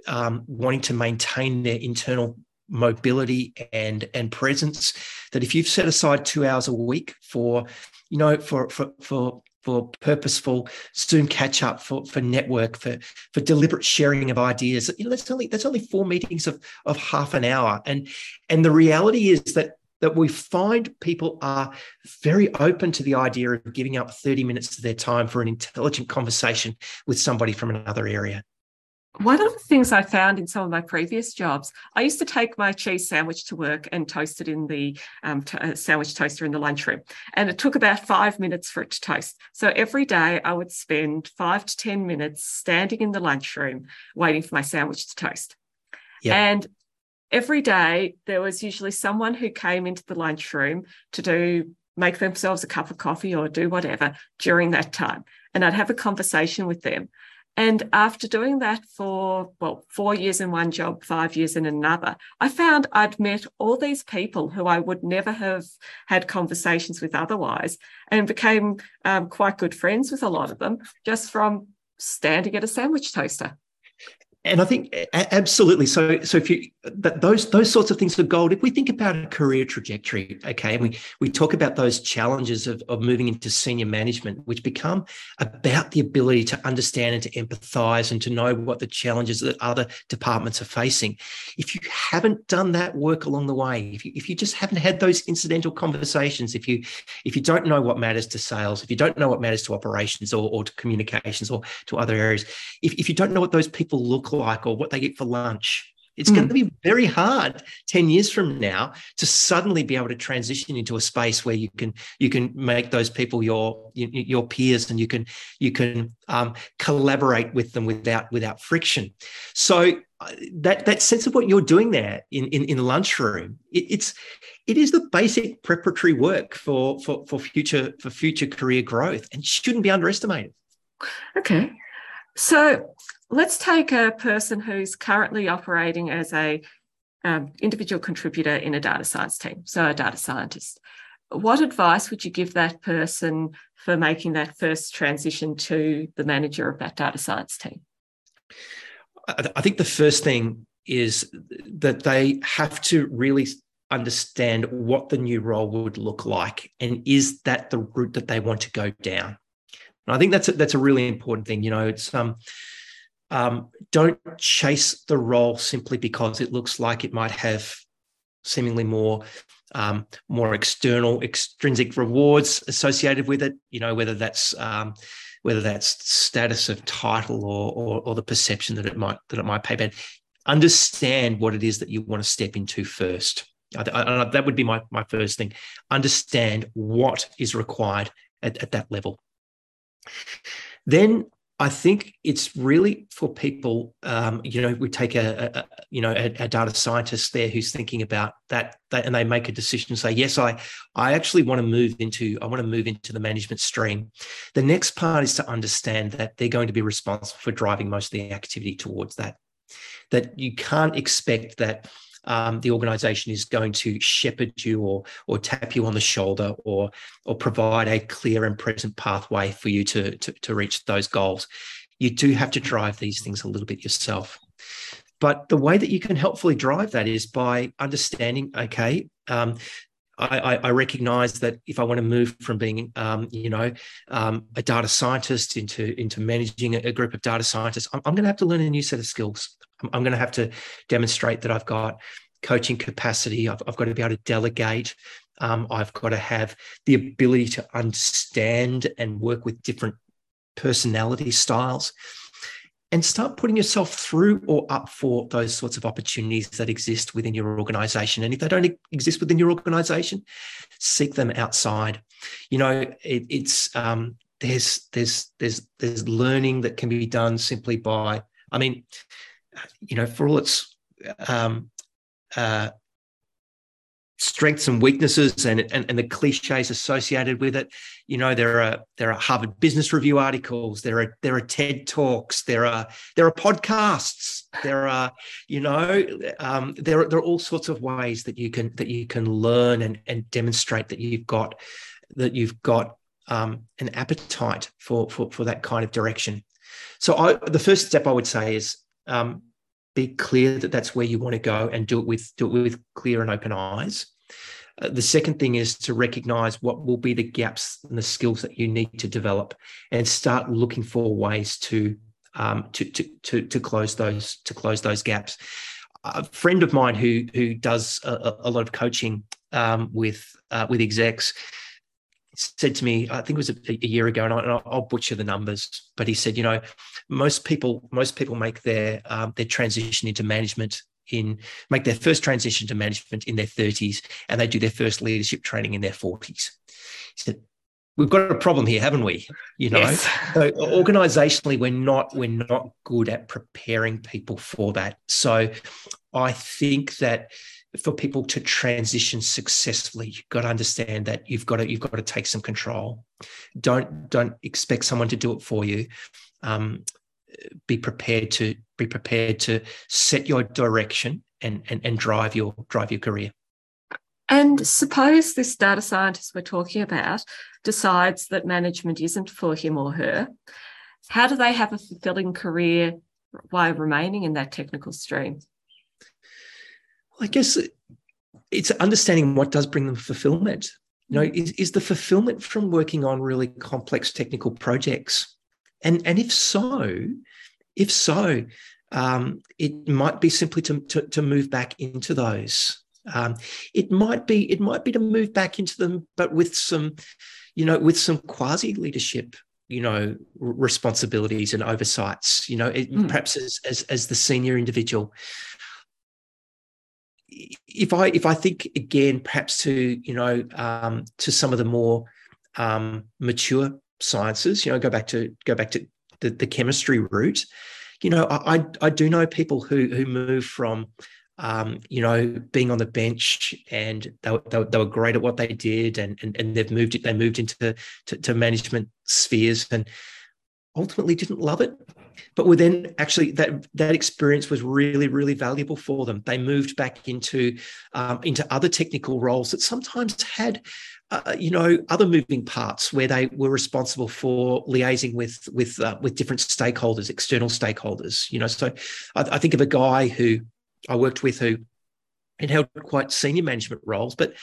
um, wanting to maintain their internal mobility and and presence that if you've set aside two hours a week for you know for for for for purposeful Zoom catch up for for network for for deliberate sharing of ideas. You know that's only that's only four meetings of of half an hour. And and the reality is that that we find people are very open to the idea of giving up 30 minutes of their time for an intelligent conversation with somebody from another area one of the things I found in some of my previous jobs, I used to take my cheese sandwich to work and toast it in the um, t- uh, sandwich toaster in the lunchroom. And it took about five minutes for it to toast. So every day I would spend five to 10 minutes standing in the lunchroom waiting for my sandwich to toast. Yeah. And every day there was usually someone who came into the lunchroom to do make themselves a cup of coffee or do whatever during that time. And I'd have a conversation with them. And after doing that for, well, four years in one job, five years in another, I found I'd met all these people who I would never have had conversations with otherwise and became um, quite good friends with a lot of them just from standing at a sandwich toaster. And I think absolutely. So, so if you that those those sorts of things are gold. If we think about a career trajectory, okay, and we we talk about those challenges of, of moving into senior management, which become about the ability to understand and to empathise and to know what the challenges that other departments are facing. If you haven't done that work along the way, if you if you just haven't had those incidental conversations, if you if you don't know what matters to sales, if you don't know what matters to operations or, or to communications or to other areas, if, if you don't know what those people look like or what they get for lunch, it's mm. going to be very hard 10 years from now to suddenly be able to transition into a space where you can you can make those people your your peers and you can you can um, collaborate with them without without friction. So uh, that that sense of what you're doing there in in, in the lunchroom, it, it's it is the basic preparatory work for for for future for future career growth and shouldn't be underestimated. Okay. So let's take a person who's currently operating as a um, individual contributor in a data science team, so a data scientist. What advice would you give that person for making that first transition to the manager of that data science team? I think the first thing is that they have to really understand what the new role would look like and is that the route that they want to go down and i think that's a, that's a really important thing you know it's um um, don't chase the role simply because it looks like it might have seemingly more um, more external extrinsic rewards associated with it you know whether that's um, whether that's status of title or, or, or the perception that it might that it might pay back. Understand what it is that you want to step into first. I, I, that would be my, my first thing. Understand what is required at, at that level. Then I think it's really for people. Um, you know, we take a, a you know a, a, data scientist there who's thinking about that, that, and they make a decision. Say, yes, I I actually want to move into I want to move into the management stream. The next part is to understand that they're going to be responsible for driving most of the activity towards that. That you can't expect that um, the organization is going to shepherd you or or tap you on the shoulder or or provide a clear and present pathway for you to, to, to reach those goals. You do have to drive these things a little bit yourself. But the way that you can helpfully drive that is by understanding, okay, um, I, I, recognize that if I want to move from being, um, you know, um, a data scientist into into managing a, group of data scientists, I'm, I'm, going to have to learn a new set of skills. I'm, going to have to demonstrate that I've got coaching capacity. I've, I've got to be able to delegate. Um, I've got to have the ability to understand and work with different personality styles and start putting yourself through or up for those sorts of opportunities that exist within your organization. And if they don't exist within your organization, seek them outside. You know, it, it's um, there's there's there's there's learning that can be done simply by. I mean, you know, for all its um, uh, strengths and weaknesses and, and, and the cliches associated with it. You know, there are there are Harvard Business Review articles, there are there are TED talks, there are there are podcasts, there are you know um, there are there are all sorts of ways that you can that you can learn and and demonstrate that you've got that you've got um, an appetite for for for that kind of direction. So I, the first step I would say is um, be clear that that's where you want to go and do it with do it with clear and open eyes. Uh, the second thing is to recognize what will be the gaps and the skills that you need to develop, and start looking for ways to um, to, to to to close those to close those gaps. A friend of mine who who does a, a lot of coaching um, with uh, with execs said to me, I think it was a, a year ago, and, I, will butcher the numbers, but he said, you know, most people most people make their um, their transition into management in make their first transition to management in their 30s, and they do their first leadership training in their 40s. He said, we've got a problem here, haven't we? You know, yes. so organizationally, we're not we're not good at preparing people for that. So I think that for people to transition successfully you've got to understand that you've got to you've got to take some control. Don't don't expect someone to do it for you. Um, be prepared to be prepared to set your direction and, and and drive your drive your career. And suppose this data scientist we're talking about decides that management isn't for him or her. How do they have a fulfilling career while remaining in that technical stream? I guess it's understanding what does bring them fulfillment. You know, is, is the fulfillment from working on really complex technical projects? And, and if so, if so, um, it might be simply to, to, to move back into those. Um, it might be it might be to move back into them, but with some, you know, with some quasi leadership, you know, responsibilities and oversights. You know, it, mm. perhaps as, as as the senior individual. If I if I think again, perhaps to you know um, to some of the more um, mature sciences, you know, go back to go back to the, the chemistry route you know, I I do know people who who move from um, you know, being on the bench and they, they, they, were great at what they did and, and, and they've moved it, they moved into to, to management spheres and ultimately didn't love it. But were then actually that that experience was really, really valuable for them. They moved back into um, into other technical roles that sometimes had uh, you know other moving parts where they were responsible for liaising with with uh, with different stakeholders external stakeholders you know so I, I, think of a guy who i worked with who had held quite senior management roles but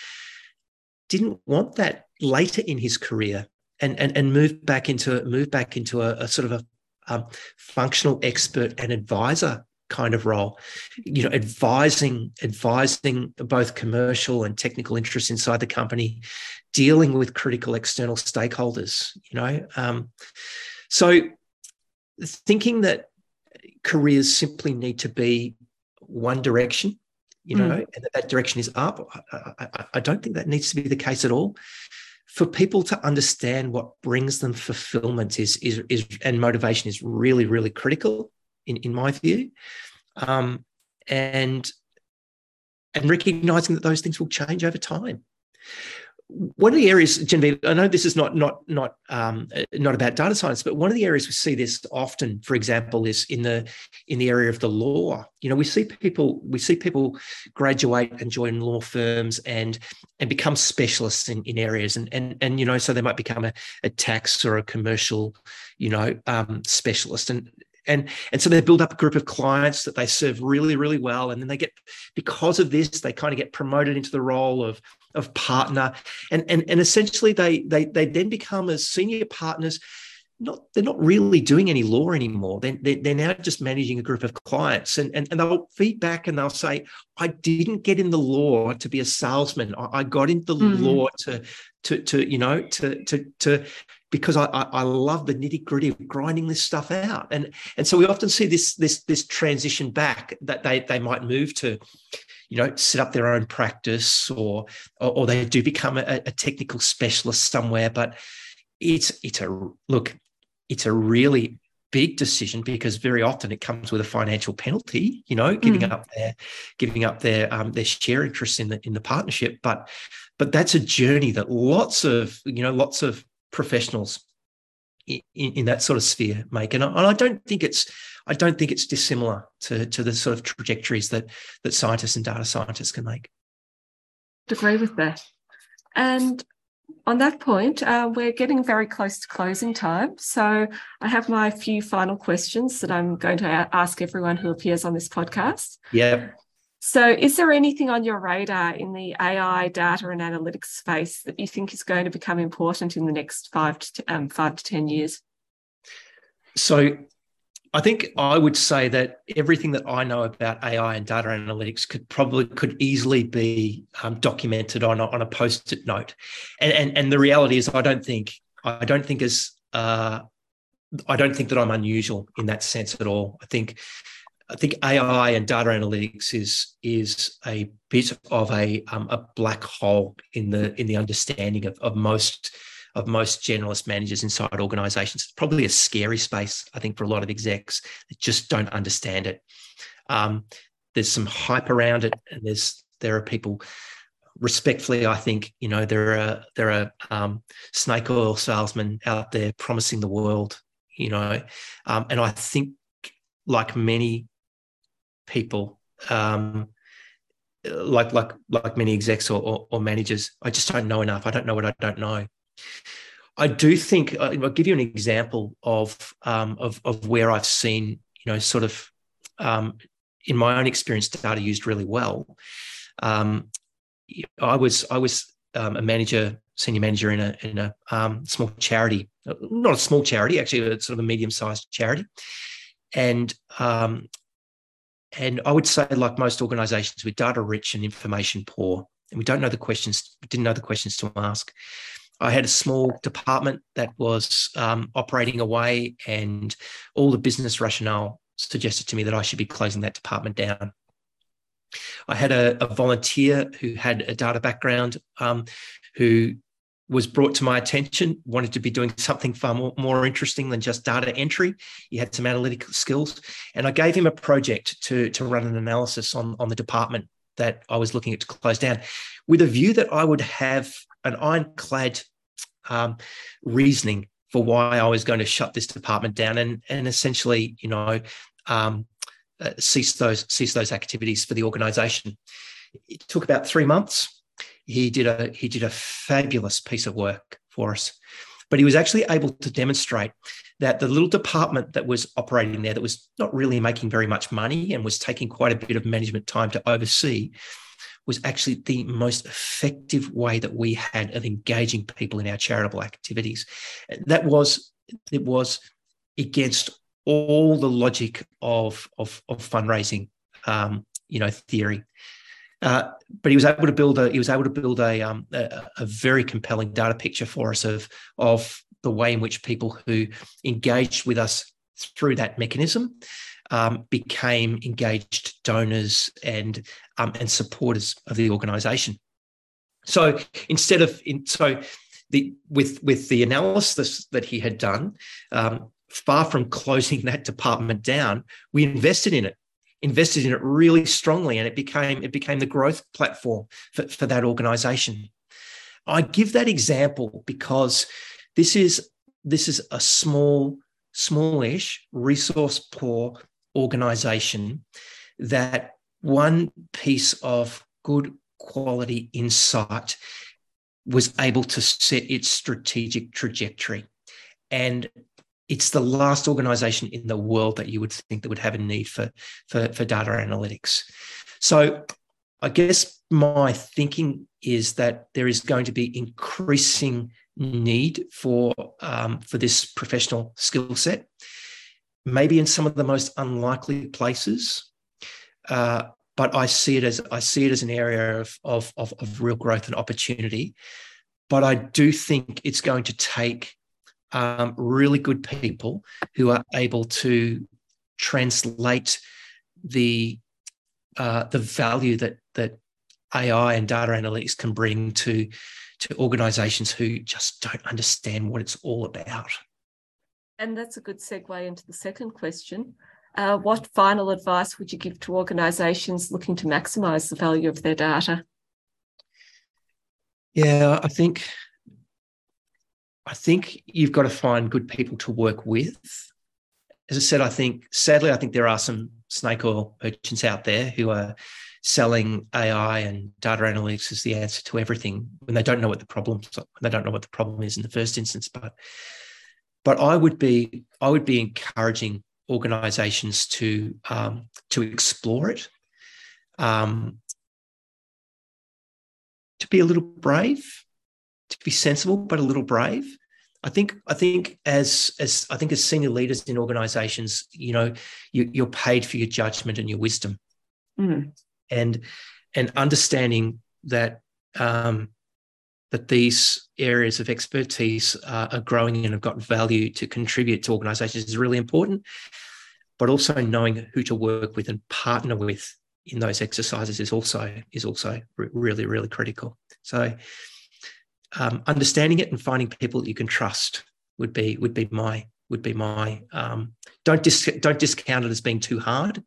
didn't want that later in his career and and, and moved back into moved back into a, a sort of a um, functional expert and advisor kind of role you know advising advising both commercial and technical interests inside the company dealing with critical external stakeholders you know um, so thinking that careers simply need to be one direction you know mm. and that, that direction is up I, I, I don't think that needs to be the case at all for people to understand what brings them fulfillment is, is, is and motivation is really, really critical in, in my view. Um, and and recognizing that those things will change over time. One of the areas, Genevieve, I know this is not not not um, not about data science, but one of the areas we see this often, for example, is in the in the area of the law. You know, we see people we see people graduate and join law firms and and become specialists in, in areas, and and and you know, so they might become a, a tax or a commercial, you know, um, specialist, and and and so they build up a group of clients that they serve really really well. And then they get because of this they kind of get promoted into the role of of partner. And and, and essentially they they they then become as senior partners. Not they're not really doing any law anymore. They're, they're now just managing a group of clients. And, and, and they'll feedback and they'll say i didn't get in the law to be a salesman. I, I got into the mm-hmm. law to to to you know to to to because I, I, love the nitty gritty of grinding this stuff out. And, and so we often see this, this, this transition back that they, they might move to, you know, set up their own practice or, or, or they do become a, a technical specialist somewhere. But it's, it's a, look, it's a really big decision because very often it comes with a financial penalty you know giving mm. up their giving up their um, their share interest in the in the partnership but but that's a journey that lots of you know lots of professionals in, in that sort of sphere make. And I, and I don't think it's I don't think it's dissimilar to, to the sort of trajectories that that scientists and data scientists can make. Agree with that. And on that point, uh, we're getting very close to closing time. So I have my few final questions that I'm going to ask everyone who appears on this podcast. Yeah. So, is there anything on your radar in the AI data and analytics space that you think is going to become important in the next five to um, five to ten years? So, I think I would say that everything that I know about AI and data analytics could probably could easily be um, documented on a, on a post-it note, and, and and the reality is I don't think I don't think as uh, I don't think that I'm unusual in that sense at all. I think I think AI and data analytics is is a bit of a um, a black hole in the in the understanding of, of most of most generalist managers inside organizations. It's probably a scary space, I think, for a lot of execs that just don't understand it. Um, there's some hype around it, and there's there are people respectfully, I think, you know, there are there are um, snake oil salesmen out there promising the world, you know, um, and I think like many people um, like like like many execs or, or, or, managers i just don't know enough i don't know what i don't know i do think uh, i'll give you an example of um, of, of where i've seen you know, sort of, um, in my own experience, data used really well. Um, I was I was um, a manager, senior manager in a in a um, small charity, not a small charity, actually, a sort of a medium sized charity, and um, and I would say, like most organisations, we're data rich and information poor, and we don't know the questions, didn't know the questions to ask. I had a small department that was um, operating away, and all the business rationale suggested to me that I should be closing that department down. I had a, a volunteer who had a data background um, who was brought to my attention, wanted to be doing something far more, more interesting than just data entry. He had some analytical skills. And I gave him a project to, to run an analysis on, on the department that I was looking at to close down with a view that I would have an ironclad um, reasoning for why I was going to shut this department down and, and essentially, you know, um, uh, cease those cease those activities for the organisation. It took about three months. He did a he did a fabulous piece of work for us, but he was actually able to demonstrate that the little department that was operating there that was not really making very much money and was taking quite a bit of management time to oversee was actually the most effective way that we had of engaging people in our charitable activities. That was it was against all the logic of of, of fundraising, um, you know, theory. Uh, but he was able to build a he was able to build a, um, a, a very compelling data picture for us of of the way in which people who engaged with us through that mechanism um, became engaged donors and um, and supporters of the organisation. So instead of in, so the with with the analysis that he had done, um, far from closing that department down, we invested in it, invested in it really strongly, and it became it became the growth platform for, for that organization. I give that example because this is this is a small, smallish, resource poor organization that one piece of good quality insight was able to set its strategic trajectory. And it's the last organization in the world that you would think that would have a need for, for, for data analytics. So I guess my thinking is that there is going to be increasing need for um, for this professional skill set. Maybe in some of the most unlikely places, uh, but I see it as I see it as an area of, of, of, of real growth and opportunity. But I do think it's going to take um, really good people who are able to translate the uh, the value that that AI and data analytics can bring to to organizations who just don't understand what it's all about. And that's a good segue into the second question. Uh, what final advice would you give to organizations looking to maximize the value of their data? Yeah, I think I think you've got to find good people to work with. As I said, I think sadly, I think there are some snake oil merchants out there who are selling AI and data analytics as the answer to everything when they don't know what the problem they don't know what the problem is in the first instance. But but I would be I would be encouraging organisations to um, to explore it, um, to be a little brave, to be sensible but a little brave. I think I think as as I think as senior leaders in organisations, you know, you, are paid for your judgment and your wisdom, mm. and and understanding that um, that these areas of expertise are growing and have got value to contribute to organisations is really important. But also knowing who to work with and partner with in those exercises is also is also really really critical. So um, understanding it and finding people that you can trust would be would be my would be my um, don't dis- don't discount it as being too hard,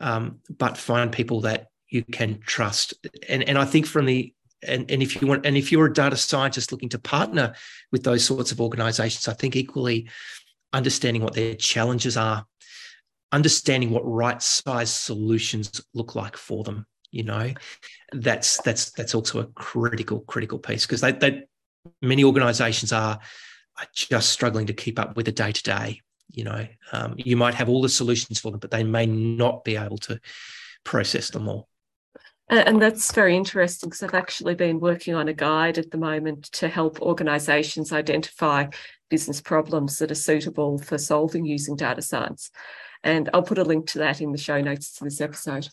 um, but find people that you can trust. And and I think from the and, and if you want and if you're a data scientist looking to partner with those sorts of organizations, I think equally understanding what their challenges are, understanding what right size solutions look like for them you know that's that's that's also a critical critical piece because they, they many organizations are, are just struggling to keep up with the day to day You know, um, you might have all the solutions for them, but they may not be able to process them all. And that's very interesting because I've actually been working on a guide at the moment to help organisations identify business problems that are suitable for solving using data science. And I'll put a link to that in the show notes to this episode.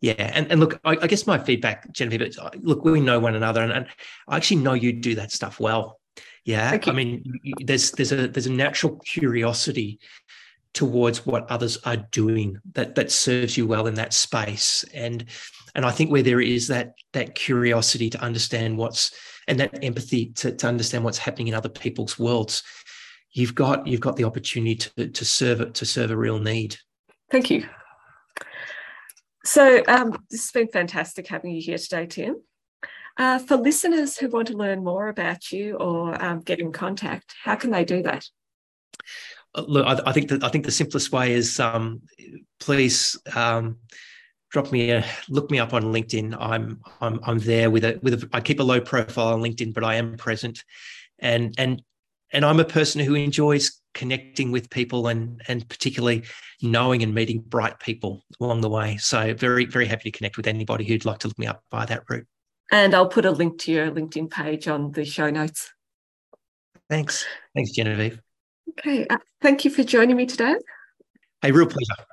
Yeah, and, and look, I, I guess my feedback, Genevieve, look, we know one another, and, and I actually know you do that stuff well. Yeah, I mean, there's there's a there's a natural curiosity towards what others are doing that that serves you well in that space, and and I think where there is that that curiosity to understand what's and that empathy to, to understand what's happening in other people's worlds, you've got you've got the opportunity to to serve it to serve a real need. Thank you. So um, this has been fantastic having you here today, Tim. Uh, for listeners who want to learn more about you or um, get in contact, how can they do that? Uh, look, I, I think that I think the simplest way is um, please um, drop me a look me up on LinkedIn. I'm I'm I'm there with a with a I keep a low profile on LinkedIn, but I am present, and and and I'm a person who enjoys connecting with people and and particularly knowing and meeting bright people along the way. So very very happy to connect with anybody who'd like to look me up by that route. And I'll put a link to your LinkedIn page on the show notes. Thanks. Thanks, Genevieve. Okay. Uh, thank you for joining me today. A real pleasure.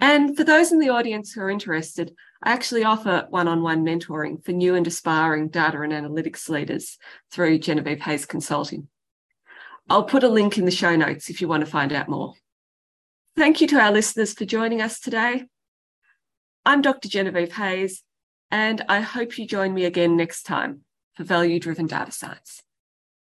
And for those in the audience who are interested, I actually offer one on one mentoring for new and aspiring data and analytics leaders through Genevieve Hayes Consulting. I'll put a link in the show notes if you want to find out more. Thank you to our listeners for joining us today. I'm Dr. Genevieve Hayes, and I hope you join me again next time for value driven data science.